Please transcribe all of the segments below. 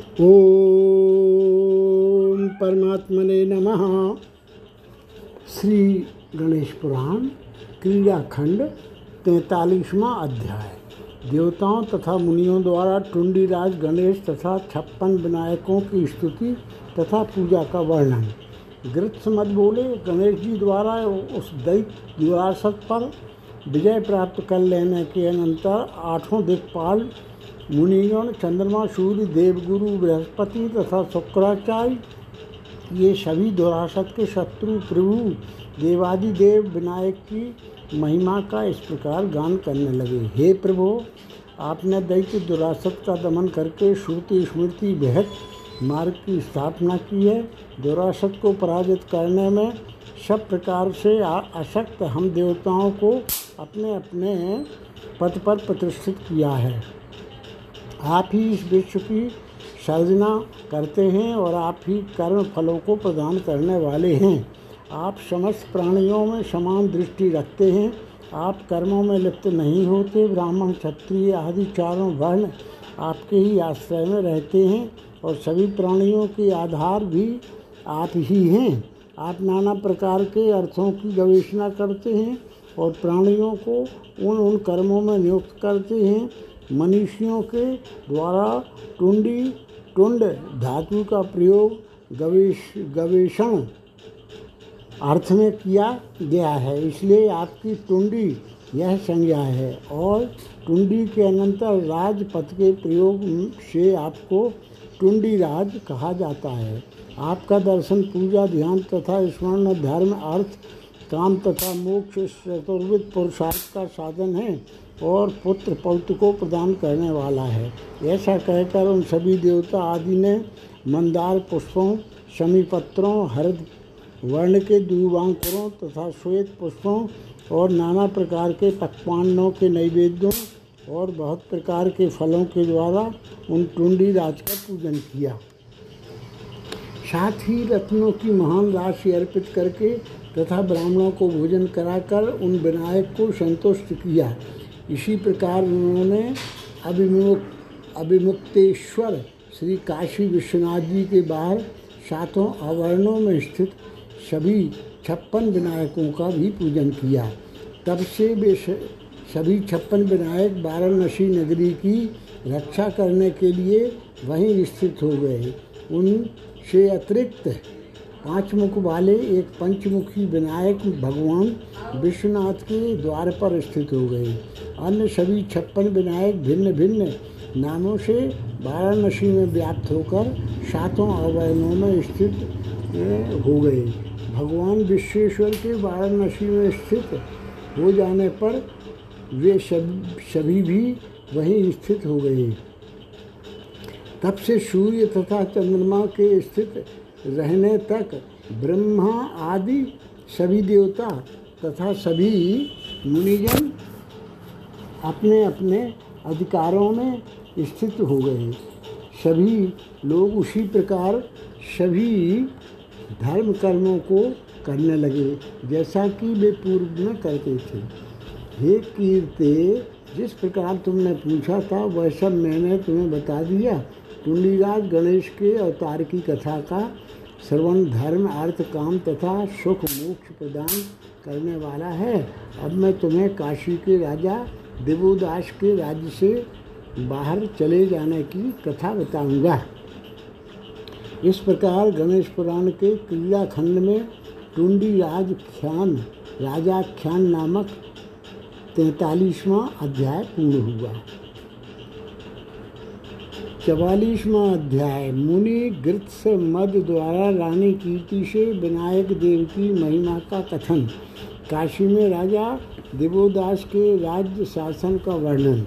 ओम परमात्मने नमः। श्री गणेश पुराण क्रीड़ाखंड तैतालीसवां अध्याय। देवताओं तथा मुनियों द्वारा टुंडीराज गणेश तथा छप्पन विनायकों की स्तुति तथा पूजा का वर्णन। गृत्समत बोले, गणेश जी द्वारा उस दैत दुरासत पर विजय प्राप्त कर लेने के अनंतर आठों दिक्पाल मुनिगण चंद्रमा, सूर्य, देवगुरु, बृहस्पति तथा शुक्राचार्य ये सभी दुरासत के शत्रु, प्रभु, देवादि देव विनायक की महिमा का इस प्रकार गान करने लगे। हे प्रभु, आपने दैत्य दुरासत का दमन करके श्रुति, स्मृति बेहद मार्ग की स्थापना की है। दुरासत को पराजित करने में सब प्रकार से अशक्त हम देवताओं को अपने अपने पद पर प्रतिष्ठित किया है। आप ही इस विश्व की सर्जना करते हैं और आप ही कर्म फलों को प्रदान करने वाले हैं। आप समस्त प्राणियों में समान दृष्टि रखते हैं। आप कर्मों में लिप्त नहीं होते। ब्राह्मण, क्षत्रिय आदि चारों वर्ण आपके ही आश्रय में रहते हैं और सभी प्राणियों के आधार भी आप ही हैं। आप नाना प्रकार के अर्थों की गवेषणा करते हैं और प्राणियों को उन उन कर्मों में नियुक्त करते हैं। मनुष्यों के द्वारा टुंडी, टुंड धातु का प्रयोग गवेश, गवेषण अर्थ में किया गया है। इसलिए आपकी टुंडी यह संज्ञा है और टुंडी के अनंतर राजपथ के प्रयोग से आपको टुंडी राज कहा जाता है। आपका दर्शन, पूजा, ध्यान तथा स्मरण, धर्म, अर्थ, काम तथा मोक्ष चतुर्विद पुरुषार्थ का साधन है। और पुत्र पौत्र को प्रदान करने वाला है। ऐसा कहकर उन सभी देवता आदि ने मंदार पुष्पों, शमीपत्रों, हरिद, वर्ण के दूबांकुरों तथा श्वेत पुष्पों और नाना प्रकार के पकवानों के नैवेद्यों और बहुत प्रकार के फलों के द्वारा उन टुंडी राज का पूजन किया। साथ ही रत्नों की महान राशि अर्पित करके तथा ब्राह्मणों को भोजन कराकर उन विनायक को संतुष्ट किया। इसी प्रकार उन्होंने अभिमुख, अभिमुक्तेश्वर श्री काशी विश्वनाथ जी के बाहर सातों आवर्णों में स्थित सभी छप्पन विनायकों का भी पूजन किया। तब से वे सभी छप्पन विनायक वाराणसी नगरी की रक्षा करने के लिए वहीं स्थित हो गए। उनसे अतिरिक्त पाँच मुख वाले एक पंचमुखी विनायक भगवान विश्वनाथ के द्वार पर स्थित हो गए। अन्य सभी छप्पन विनायक भिन्न भिन्न नामों से वाराणसी में व्याप्त होकर सातों आवर्णों में स्थित हो गए। भगवान विश्वेश्वर के वाराणसी में स्थित हो जाने पर वे सब, सभी भी वहीं स्थित हो गए। तब से सूर्य तथा चंद्रमा के स्थित रहने तक ब्रह्मा आदि सभी देवता तथा सभी मुनिजन अपने अपने अधिकारों में स्थित हो गए। सभी लोग उसी प्रकार सभी धर्म कर्मों को करने लगे, जैसा कि वे पूर्व में करते थे। हे कीर्ते, जिस प्रकार तुमने पूछा था, वह सब मैंने तुम्हें बता दिया। टुंडीराज गणेश के अवतार की कथा का श्रवण धर्म, अर्थ, काम तथा सुख मोक्ष प्रदान करने वाला है। अब मैं तुम्हें काशी के राजा देवोदास के राज्य से बाहर चले जाने की कथा बताऊँगा। इस प्रकार गणेश पुराण के क्रीड़ा खंड में टुंडी राज ख्यान, राजा ख्यान नामक तैतालीसवां अध्याय पूर्ण हुआ। चवालीसवां अध्याय, मुनि गृत्स मद द्वारा रानी कीर्ति से विनायक देव की महिमा का कथन। काशी में राजा देवोदास के राज्य शासन का वर्णन।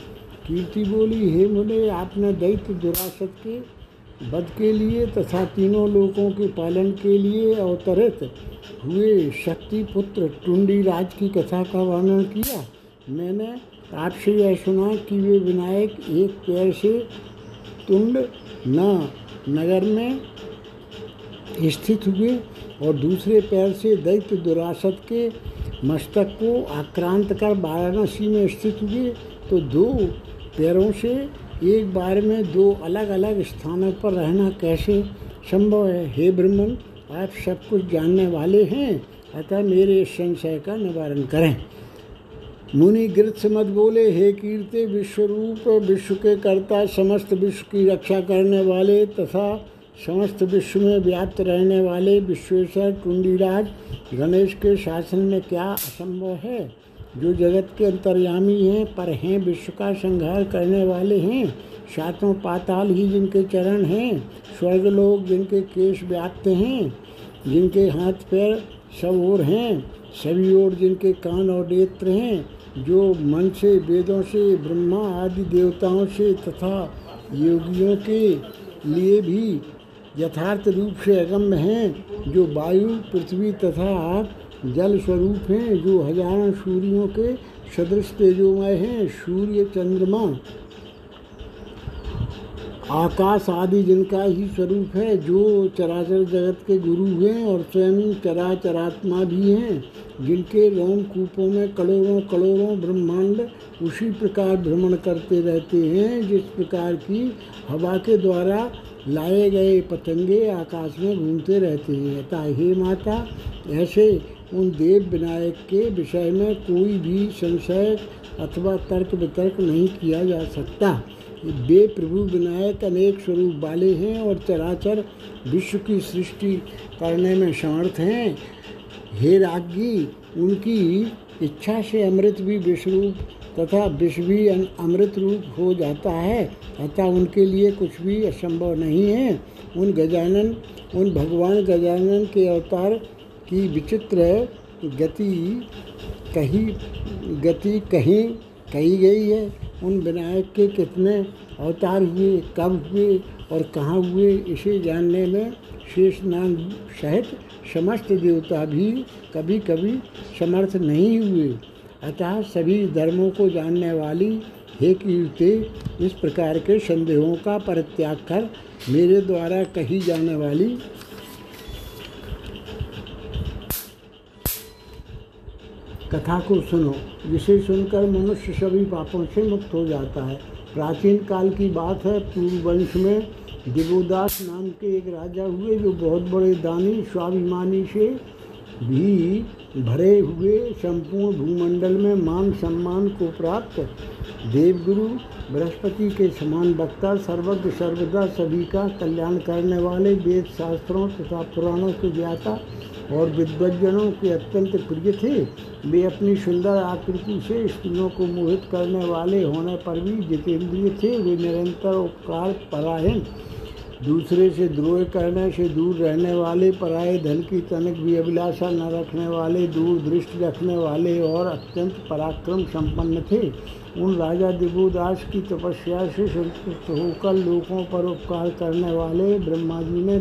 कीर्ति बोली, हे मुने, आपने दैत्य दुरासत के, वध के लिए तथा तीनों लोगों के पालन के लिए अवतरित हुए शक्ति पुत्र टुंडी राज की कथा का वर्णन किया। मैंने आपसे यह सुना कि वे विनायक एक पैर से तुंड न, नगर में स्थित हुए और दूसरे पैर से दैत्य दुरासत के मस्तक को आक्रांत कर वाराणसी में स्थित हुए तो दो पैरों से एक बार में दो अलग अलग स्थानों पर रहना कैसे संभव है? हे ब्रह्मन, आप सब कुछ जानने वाले हैं, अतः मेरे इस संशय का निवारण करें। मुनि से मत बोले, हे कीर्ति, विश्वरूप, विश्व के कर्ता, समस्त विश्व की रक्षा करने वाले तथा समस्त विश्व में व्याप्त रहने वाले विश्वेश्वर कुंडीराज गणेश के शासन में क्या असंभव है? जो जगत के अंतर्यामी हैं, पर हैं, विश्व का संहार करने वाले हैं। सातों पाताल ही जिनके चरण हैं, स्वर्ग लोग जिनके केश व्याप्त हैं, जिनके हाथ पैर सब ओर हैं, सभी ओर जिनके कान और नेत्र हैं, जो मन से, वेदों से, ब्रह्मा आदि देवताओं से तथा योगियों के लिए भी यथार्थ रूप से अगम्य हैं, जो वायु, पृथ्वी तथा जल स्वरूप हैं, जो हज़ारों सूर्यों के सदृश तेजोमय हैं, सूर्य चंद्रमा। आकाश आदि जिनका ही स्वरूप है, जो चराचर जगत के गुरु हैं और स्वयं चराचरात्मा भी हैं, जिनके रोम कूपों में करोड़ों करोड़ों ब्रह्मांड उसी प्रकार भ्रमण करते रहते हैं, जिस प्रकार की हवा के द्वारा लाए गए पतंगे आकाश में घूमते रहते हैं। अतः हे माता, ऐसे उन देव विनायक के विषय में कोई भी संशय अथवा तर्क वितर्क नहीं किया जा सकता। वे प्रभु विनायक अनेक स्वरूप वाले हैं और चराचर विश्व की सृष्टि करने में समर्थ हैं। हे राज्ञी उनकी इच्छा से अमृत भी विश्वरूप तथा विष भी अमृत रूप हो जाता है, अतः उनके लिए कुछ भी असंभव नहीं है। उन गजानन, उन भगवान गजानन के अवतार की विचित्र गति कही, गति कहीं, कही गई है। उन विनायक के कितने अवतार हुए, कब हुए और कहाँ हुए, इसे जानने में शेष नाम सहित समस्त देवता भी कभी कभी समर्थ नहीं हुए। अतः सभी धर्मों को जानने वाली हे कीर्ति, इस प्रकार के संदेहों का परित्याग कर मेरे द्वारा कही जाने वाली कथा को सुनो। जिसे सुनकर मनुष्य सभी पापों से मुक्त हो जाता है। प्राचीन काल की बात है, पूर्व वंश में दिवोदास नाम के एक राजा हुए जो बहुत बड़े दानी, स्वाभिमानी से भी भरे हुए संपूर्ण भूमंडल में मान सम्मान को प्राप्त देवगुरु बृहस्पति के समान वक्ता, सर्वज्ञ, सर्वदा सभी का कल्याण करने वाले वेद शास्त्रों तथा पुराणों के ज्ञाता और विद्वजनों के अत्यंत प्रिय थे, वे अपनी सुंदर आकृति से स्त्रियों को मोहित करने वाले होने पर भी जितेंद्रिय थे। वे निरंतर उपकार परायण। दूसरे से द्रोह करने से दूर रहने वाले, पराये धन की तनक भी अभिलाषा न रखने वाले, दूर दृष्टि रखने वाले और अत्यंत पराक्रम संपन्न थे। उन राजा दिबुदास की तपस्या से संतुष्ट होकर लोगों पर उपकार करने वाले ब्रह्मा जी ने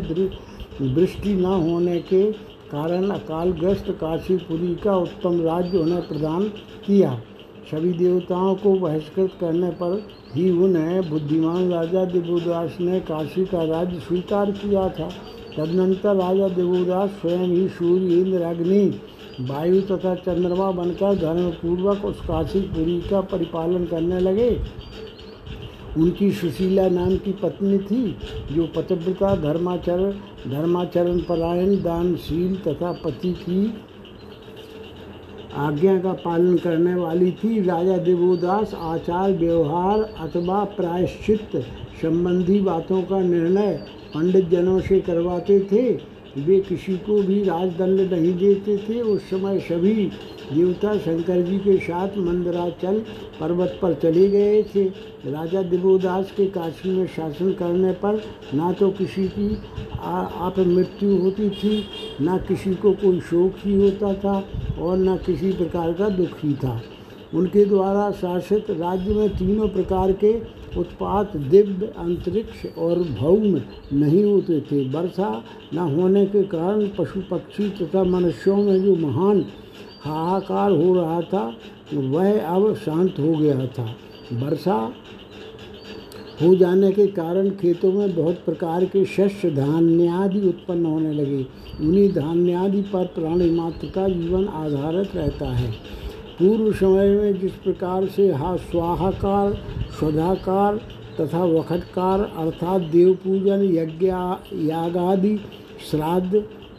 दृष्टि न होने के कारण अकालग्रस्त काशीपुरी का उत्तम राज्य उन्हें प्रदान किया। सभी देवताओं को बहिष्कृत करने पर ही उन्हें बुद्धिमान राजा दिवोदास ने काशी का राज्य स्वीकार किया था। तदनंतर राजा दिवोदास स्वयं ही सूर्य, इंद्र, अग्नि, वायु तथा चंद्रमा बनकर धर्मपूर्वक उस काशीपुरी का परिपालन करने लगे। उनकी सुशीला नाम की पत्नी थी, जो पतिव्रता धर्माचरण धर्माचरण परायण, दानशील तथा पति की आज्ञा का पालन करने वाली थी। राजा देवोदास, आचार, व्यवहार अथवा प्रायश्चित संबंधी बातों का निर्णय पंडित जनों से करवाते थे। वे किसी को भी राजदंड नहीं देते थे। उस समय सभी देवता शंकर जी के साथ मंदराचल पर्वत पर चले गए थे। राजा दिवोदास के काशी में शासन करने पर ना तो किसी की आप मृत्यु होती थी, ना किसी को कोई शोक ही होता था और ना किसी प्रकार का दुख ही था। उनके द्वारा शासित राज्य में तीनों प्रकार के उत्पात, दिव्य, अंतरिक्ष और भौम नहीं होते थे। वर्षा न होने के कारण पशु पक्षी तथा मनुष्यों में जो महान हाहाकार हो रहा था वह अब शांत हो गया था। वर्षा हो जाने के कारण खेतों में बहुत प्रकार के शस्य धान्यादि उत्पन्न होने लगे। उन्हीं धान्यादि पर प्राणी मात्र का जीवन आधारित रहता है। पूर्व समय में जिस प्रकार से हा, स्वाहाकार, स्वधाकार तथा वखटकार अर्थात देव पूजन यज्ञ, यागादि, श्राद्ध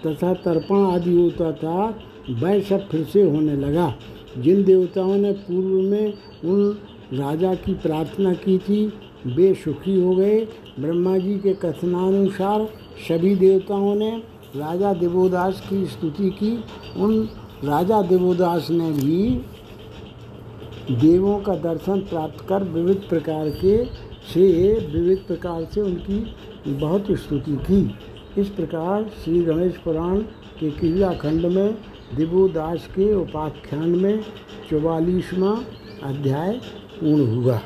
तथा तर्पण आदि होता था वह सब फिर से होने लगा। जिन देवताओं ने पूर्व में उन राजा की प्रार्थना की थी, वे सुखी हो गए। ब्रह्मा जी के कथनानुसार सभी देवताओं ने राजा देवोदास की स्तुति की। उन राजा देवोदास ने भी देवों का दर्शन प्राप्त कर विविध प्रकार के से विविध प्रकार से उनकी बहुत स्तुति की। इस प्रकार श्री गणेश पुराण के क्रिया खंड में दिवोदास के उपाख्यान में चौवालीसवा अध्याय पूर्ण हुआ।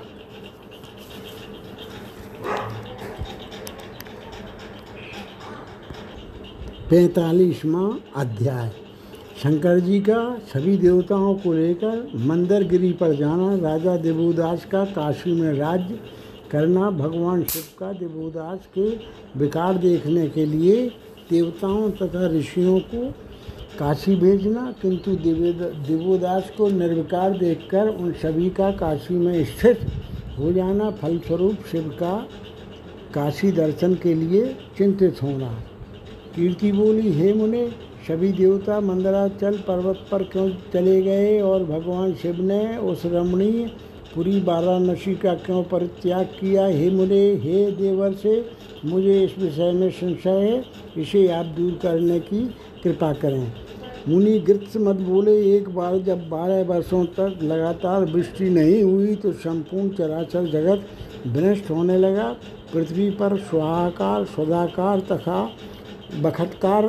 पैंतालीसवां अध्याय। शंकर जी का सभी देवताओं को लेकर मंदरगिरी पर जाना, राजा देवोदास का काशी में राज्य करना, भगवान शिव का देवोदास के विकार देखने के लिए देवताओं तथा ऋषियों को काशी भेजना, किंतु देवोदास को निर्विकार देखकर उन सभी का काशी में स्थित हो जाना फलस्वरूप शिव का काशी दर्शन के लिए चिंतित होना। कीर्ति बोली, हे मुने, सभी देवता मंदराचल पर्वत पर क्यों चले गए और भगवान शिव ने उस रमणीय पूरी वाराणसी का क्यों परित्याग किया? हे मुने, हे देवर से मुझे इस विषय में संशय है। इसे आप दूर करने की कृपा करें। मुनि गृत्स मत बोले, एक बार जब बारह वर्षों तक लगातार वृष्टि नहीं हुई तो संपूर्ण चराचर जगत विनष्ट होने लगा। पृथ्वी पर स्वाहाकार सदाकार तथा बखटकार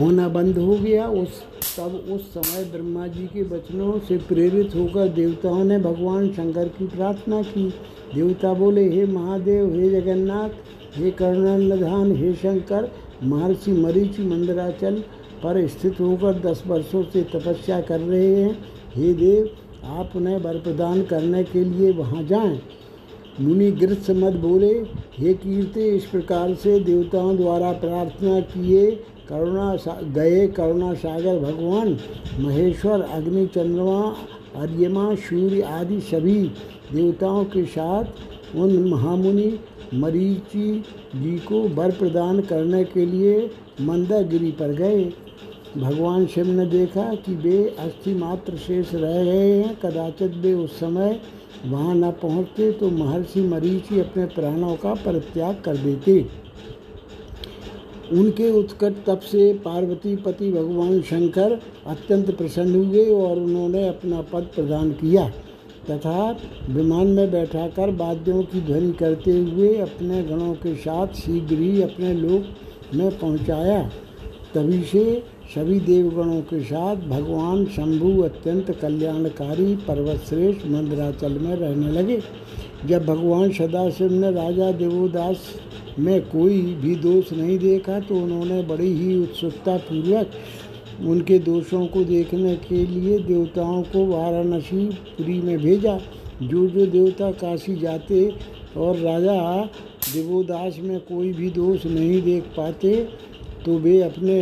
होना बंद हो गया। उस, तब उस समय ब्रह्मा जी के वचनों से प्रेरित होकर देवताओं ने भगवान शंकर की प्रार्थना की। देवता बोले, हे महादेव, हे जगन्नाथ हे करुणाधान हे शंकर, महर्षि मरीचि मंदराचल, पर स्थित होकर दस वर्षों से तपस्या कर रहे हैं। हे देव, आप उन्हें वर प्रदान करने के लिए वहाँ जाएँ। मुनि गृत्स मत बोले, हे कीर्ति, इस प्रकार से देवताओं द्वारा प्रार्थना किए करुणा गए करुणा सागर भगवान, महेश्वर अग्नि चंद्रमा अर्यमा, सूर्य आदि सभी देवताओं के साथ उन महामुनि मरीचि जी को वर प्रदान करने के लिए मंदागिरी पर गए। भगवान शिव ने देखा कि वे अस्थि मात्र शेष रह गए हैं। कदाचित वे उस समय वहाँ न पहुँचते तो महर्षि मरीचि अपने प्राणों का परित्याग कर देते। उनके उत्कट तप से पार्वती पति भगवान शंकर अत्यंत प्रसन्न हुए और उन्होंने अपना पद प्रदान किया। तथा विमान में बैठाकर वाद्यों की ध्वनि करते हुए अपने गणों के साथ शीघ्र ही अपने लोक में पहुँचाया। तभी से सभी देवगणों के साथ भगवान शंभु अत्यंत कल्याणकारी पर्वत श्रेष्ठ मंदराचल में रहने लगे। जब भगवान सदाशिव ने राजा देवोदास में कोई भी दोष नहीं देखा तो उन्होंने बड़ी ही उत्सुकता पूर्वक उनके दोषों को देखने के लिए देवताओं को वाराणसी पुरी में भेजा। जो जो देवता काशी जाते और राजा देवोदास में कोई भी दोष नहीं देख पाते तो वे अपने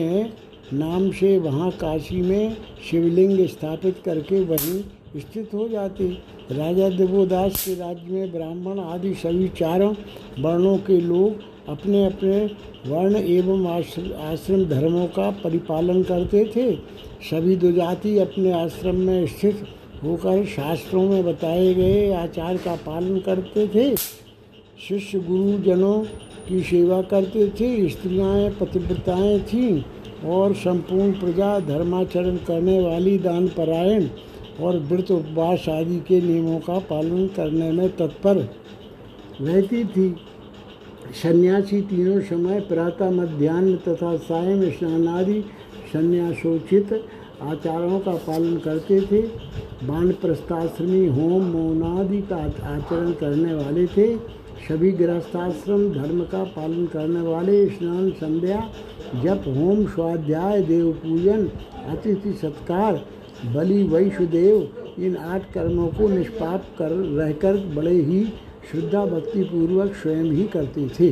नाम से वहाँ काशी में शिवलिंग स्थापित करके वहीं स्थित हो जाते। राजा देवोदास के राज्य में ब्राह्मण आदि सभी चारों वर्णों के लोग अपने अपने वर्ण एवं आश्रम धर्मों का परिपालन करते थे। सभी दो जाति अपने आश्रम में स्थित होकर शास्त्रों में बताए गए आचार का पालन करते थे। शिष्य गुरुजनों की सेवा करते थे स्त्रियाँ पतिव्रताएँ थीं और संपूर्ण प्रजा धर्माचरण करने वाली दान परायण और व्रत उपवास आदि के नियमों का पालन करने में तत्पर रहती थी। सन्यासी तीनों समय प्रातः, मध्यान्ह तथा सायं स्नान आदि संन्यासोचित आचारों का पालन करते थे। बाण प्रस्थाश्रमी होम, मौनादि का आचरण करने वाले थे। सभी गृहस्थाश्रम धर्म का पालन करने वाले स्नान संध्या, जप, होम, स्वाध्याय, देव पूजन, अतिथि सत्कार, बलि वैष्णदेव इन आठ कर्मों को निष्पाप कर, रहकर बड़े ही श्रद्धा भक्ति पूर्वक स्वयं ही करते थे।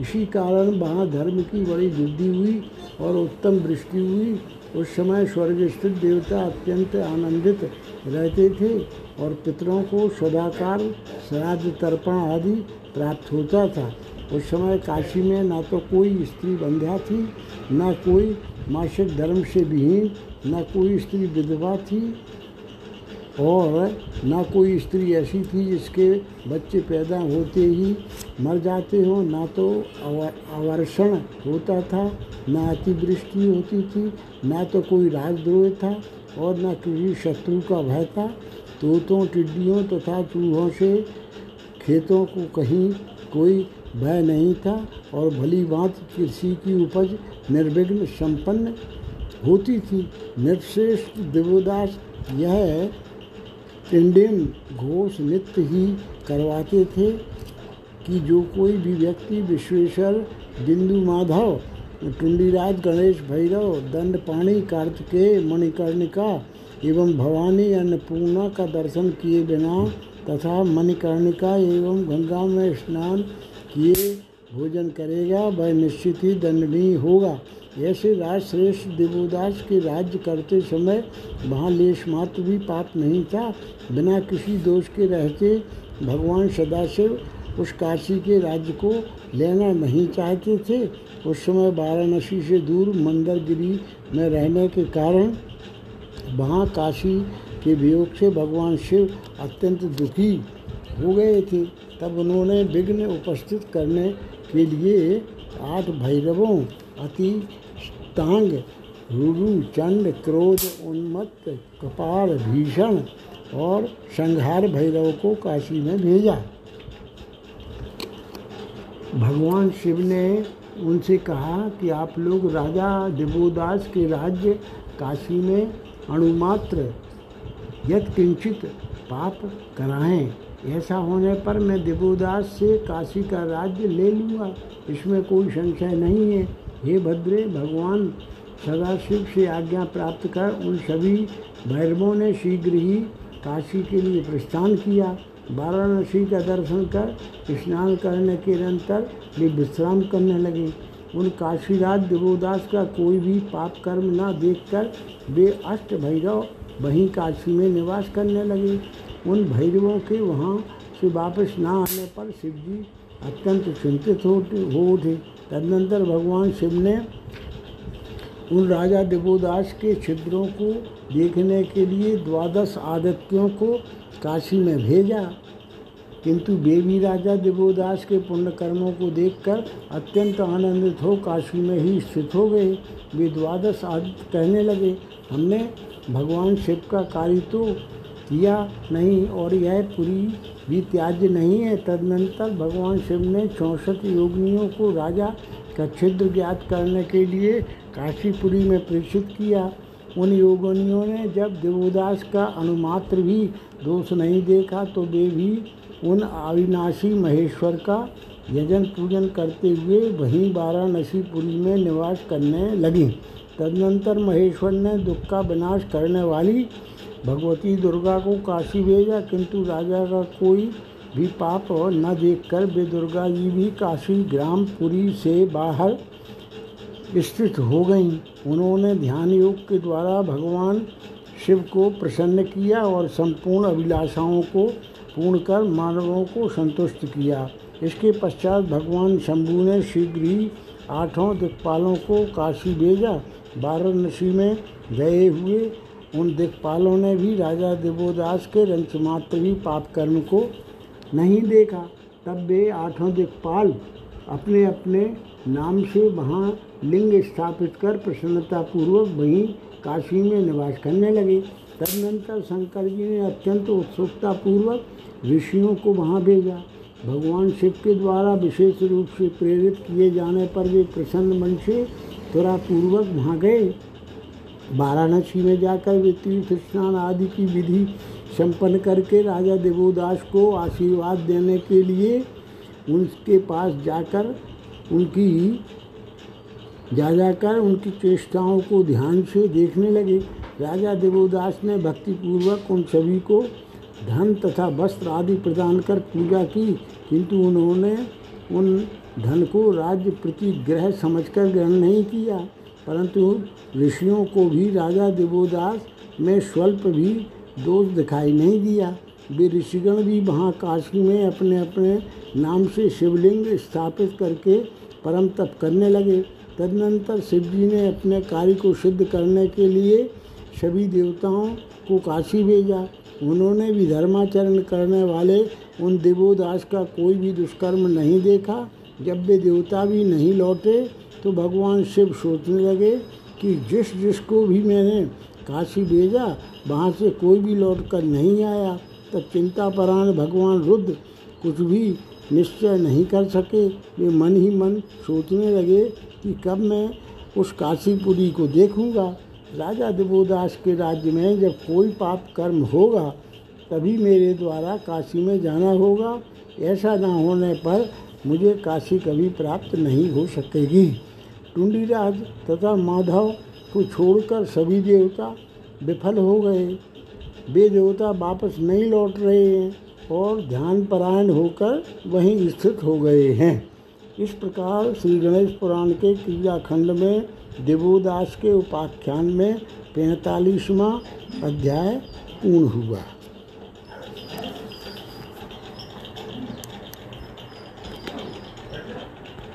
इसी कारण वहाँ धर्म की बड़ी वृद्धि हुई और उत्तम वृष्टि हुई। उस समय स्वर्ग स्थित देवता अत्यंत आनंदित रहते थे और पितरों को सदाकार श्राद्ध, तर्पण आदि प्राप्त होता था। उस समय काशी में ना तो कोई स्त्री बंध्या थी, न कोई मासिक धर्म से विहीन, न कोई स्त्री विधवा थी। और ना कोई स्त्री ऐसी थी जिसके बच्चे पैदा होते ही मर जाते हो। ना तो आवर्षण होता था, न अतिवृष्टि होती थी, ना तो कोई राजद्रोह था और न किसी शत्रु का भय था। तोतों, टिड्डियों तथा तो चूहों से खेतों को कहीं कोई भय नहीं था और भली बात कृषि की उपज निर्विघ्न संपन्न होती थी। नृश्रेष्ठ देवोदास यह इंडियन घोष नित्य ही करवाते थे कि जो कोई भी व्यक्ति, विश्वेश्वर, बिंदु माधव, टुंडीराज, गणेश भैरव दंड पाणी कार्तिकेय, मणिकर्णिका एवं भवानी अन्नपूर्णा का दर्शन किए बिना तथा मणिकर्णिका एवं गंगा में स्नान किए, भोजन करेगा, वह निश्चित ही दंडनीय होगा। ऐसे राजश्रेष्ठ देवोदास के राज्य करते समय वहाँ लेश मात्र भी पाप नहीं था। बिना किसी दोष के रहते भगवान सदाशिव उस काशी के राज्य को लेना नहीं चाहते थे। उस समय वाराणसी से दूर मंदरगिरी में रहने के कारण वहाँ काशी के वियोग से भगवान शिव अत्यंत दुखी हो गए थे। तब उन्होंने विघ्न उपस्थित करने के लिए आठ भैरवों अति तांग रुरु, चंड, क्रोध, उन्मत्त, कपाल, भीषण और संहार भैरव को काशी में भेजा। भगवान शिव ने उनसे कहा कि आप लोग राजा दिवोदास के राज्य काशी में अणुमात्र यद किंचित पाप कराएँ। ऐसा होने पर मैं दिवोदास से काशी का राज्य ले लूँगा। इसमें कोई संशय नहीं है। हे भद्रे, भगवान सदाशिव से आज्ञा प्राप्त कर उन सभी भैरवों ने शीघ्र ही काशी के लिए प्रस्थान किया। वाराणसी का दर्शन कर स्नान करने के अंतर वे विश्राम करने लगे। उन काशीराज देवोदास का कोई भी पाप कर्म न देखकर वे अष्ट भैरव वहीं काशी में निवास करने लगे। उन भैरवों के वहाँ से वापस न आने पर शिव जी अत्यंत चिंतित हो उठे। तदनंतर भगवान शिव ने उन राजा दिवोदास के छिद्रों को देखने के लिए द्वादश आदित्यों को काशी में भेजा। किंतु बेबी राजा दिवोदास के पुण्य कर्मों को देखकर अत्यंत आनंदित हो काशी में ही स्थित हो गए। वे द्वादश आदित्य कहने लगे, हमने भगवान शिव का कार्य तो किया नहीं और यह पूरी भी त्याज्य नहीं है। तदनंतर भगवान शिव ने चौंसठ योगिनियों को राजा का छिद्र ज्ञात करने के लिए काशीपुरी में प्रेषित किया। उन योगिनियों ने जब देवोदास का अनुमात्र भी दोष नहीं देखा तो वे भी उन अविनाशी महेश्वर का यजन पूजन करते हुए वहीं वाराणसीपुरी में निवास करने लगी। तदनंतर महेश्वर ने दुख का विनाश करने वाली भगवती दुर्गा को काशी भेजा, किंतु राजा का कोई भी पाप न देखकर वे दुर्गा जी भी काशी ग्रामपुरी से बाहर स्थित हो गईं। उन्होंने ध्यान योग के द्वारा भगवान शिव को प्रसन्न किया और संपूर्ण अभिलाषाओं को पूर्ण कर मानवों को संतुष्ट किया। इसके पश्चात भगवान शंभु ने शीघ्र ही आठों दिक्पालों को काशी भेजा। वाराणसी में गए हुए उन दिक्पालों ने भी राजा देवोदास के रंच मात्र भी पाप कर्म को नहीं देखा। तब वे आठों दिक्पाल अपने अपने नाम से वहाँ लिंग स्थापित कर प्रसन्नतापूर्वक वहीं काशी में निवास करने लगे। तदनंतर शंकर जी ने अत्यंत उत्सुकतापूर्वक ऋषियों को वहाँ भेजा। भगवान शिव के द्वारा विशेष रूप से प्रेरित किए जाने पर वे प्रसन्न मन से त्वरापूर्वक वहाँ गए। वाराणसी में जाकर वे तीर्थ स्नान आदि की विधि संपन्न करके राजा देवोदास को आशीर्वाद देने के लिए उनके पास जाकर उनकी जा जाकर उनकी चेष्टाओं को ध्यान से देखने लगे। राजा देवोदास ने भक्तिपूर्वक उन सभी को धन तथा वस्त्र आदि प्रदान कर पूजा की, किंतु उन्होंने उन धन को राज्य प्रति ग्रह समझकर ग्रहण नहीं किया। परंतु ऋषियों को भी राजा देवोदास में स्वल्प भी दोष दिखाई नहीं दिया। वे ऋषिगण भी वहाँ काशी में अपने अपने नाम से शिवलिंग स्थापित करके परम तप करने लगे। तदनंतर शिव जी ने अपने कार्य को सिद्ध करने के लिए सभी देवताओं को काशी भेजा। उन्होंने भी धर्माचरण करने वाले उन देवोदास का कोई भी दुष्कर्म नहीं देखा। जब वे देवता भी नहीं लौटे तो भगवान शिव सोचने लगे कि जिस जिसको भी मैंने काशी भेजा, वहाँ से कोई भी लौट कर नहीं आया तब चिंता परायण भगवान रुद्र कुछ भी निश्चय नहीं कर सके। वे मन ही मन सोचने लगे कि कब मैं उस काशीपुरी को देखूँगा। राजा देवोदास के राज्य में जब कोई पाप कर्म होगा, तभी मेरे द्वारा काशी में जाना होगा। ऐसा न होने पर मुझे काशी कभी प्राप्त नहीं हो सकेगी। टुंडीराज तथा माधव को छोड़कर सभी देवता विफल हो गए। वे देवता वापस नहीं लौट रहे हैं और ध्यान परायण होकर वहीं स्थित हो गए हैं। इस प्रकार श्री गणेश पुराण के क्रियाखंड में देवोदास के उपाख्यान में पैंतालीसवां अध्याय पूर्ण हुआ।